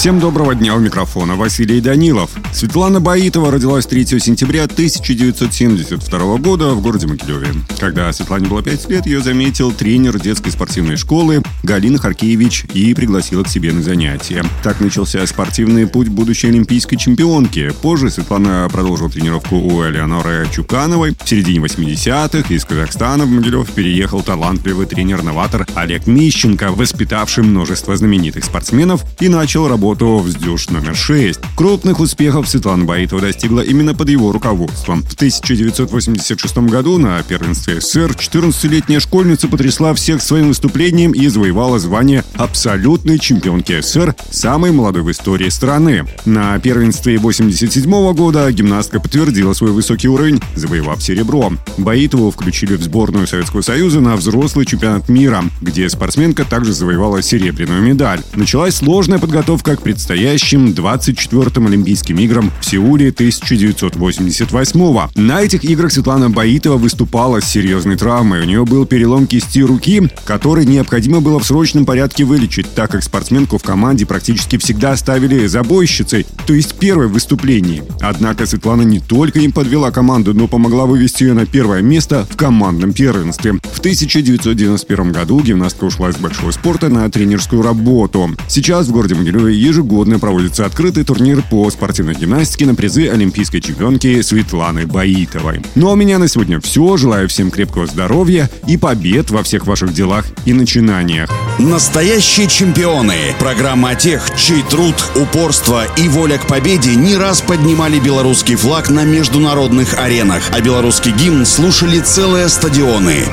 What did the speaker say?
Всем доброго дня у микрофона Василий Данилов. Светлана Баитова родилась 3 сентября 1972 года в городе Могилеве. Когда Светлане было 5 лет, ее заметил тренер детской спортивной школы Галина Харкевич и пригласила к себе на занятия. Так начался спортивный путь будущей олимпийской чемпионки. Позже Светлана продолжила тренировку у Элеоноры Чукановой. В середине 80-х из Казахстана в Могилев переехал талантливый тренер-новатор Олег Мищенко, воспитавший множество знаменитых спортсменов и начал работать работу в «Вздюж номер 6». Крупных успехов Светлана Баитова достигла именно под его руководством. В 1986 году на первенстве СССР 14-летняя школьница потрясла всех своим выступлением и завоевала звание абсолютной чемпионки СССР, самой молодой в истории страны. На первенстве 1987 года гимнастка подтвердила свой высокий уровень, завоевав серебро. Баитову включили в сборную Советского Союза на взрослый чемпионат мира, где спортсменка также завоевала серебряную медаль. Началась сложная подготовка к предстоящим 24-м Олимпийским играм в Сеуле 1988 -го. На этих играх Светлана Баитова выступала с серьезной травмой. У нее был перелом кисти руки, который необходимо было в срочном порядке вылечить, так как спортсменку в команде практически всегда ставили забойщицей, то есть первой в выступлении. Однако Светлана не только им подвела команду, но помогла вывести ее на первое место в командном первенстве. В 1991 году гимнастка ушла из большого спорта на тренерскую работу. Сейчас в городе Могилеве ежегодно проводится открытый турнир по спортивной гимнастике на призы олимпийской чемпионки Светланы Баитовой. Ну а у меня на сегодня все. Желаю всем крепкого здоровья и побед во всех ваших делах и начинаниях. Настоящие чемпионы. Программа о тех, чей труд, упорство и воля к победе не раз поднимали белорусский флаг на международных аренах, а белорусский гимн слушали целые стадионы.